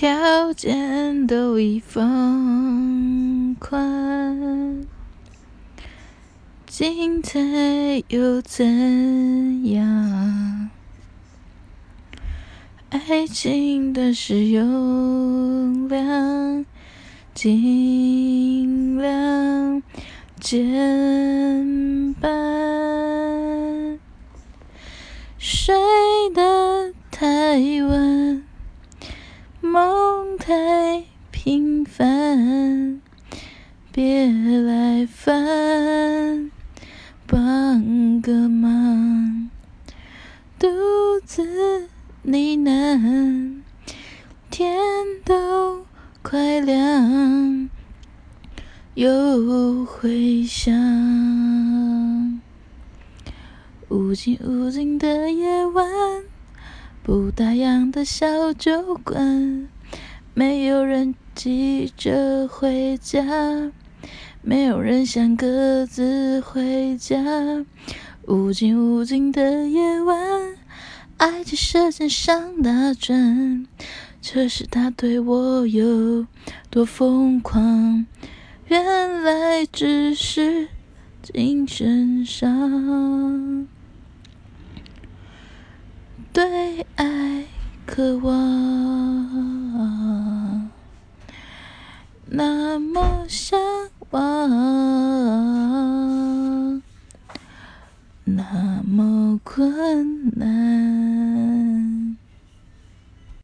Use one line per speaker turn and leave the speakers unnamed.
条件都已放宽，精彩又怎样？爱情的使用量尽量减半，睡得太晚，梦太平凡，别来烦，帮个忙，独自呢喃，天都快亮，又回想，无尽无尽的夜晚，不打烊的小酒馆，没有人急着回家，没有人想各自回家，无尽无尽的夜晚。爱在舌尖上打转，这是他对我有多疯狂？原来只是精神上爱渴望，那么向往，那么困难。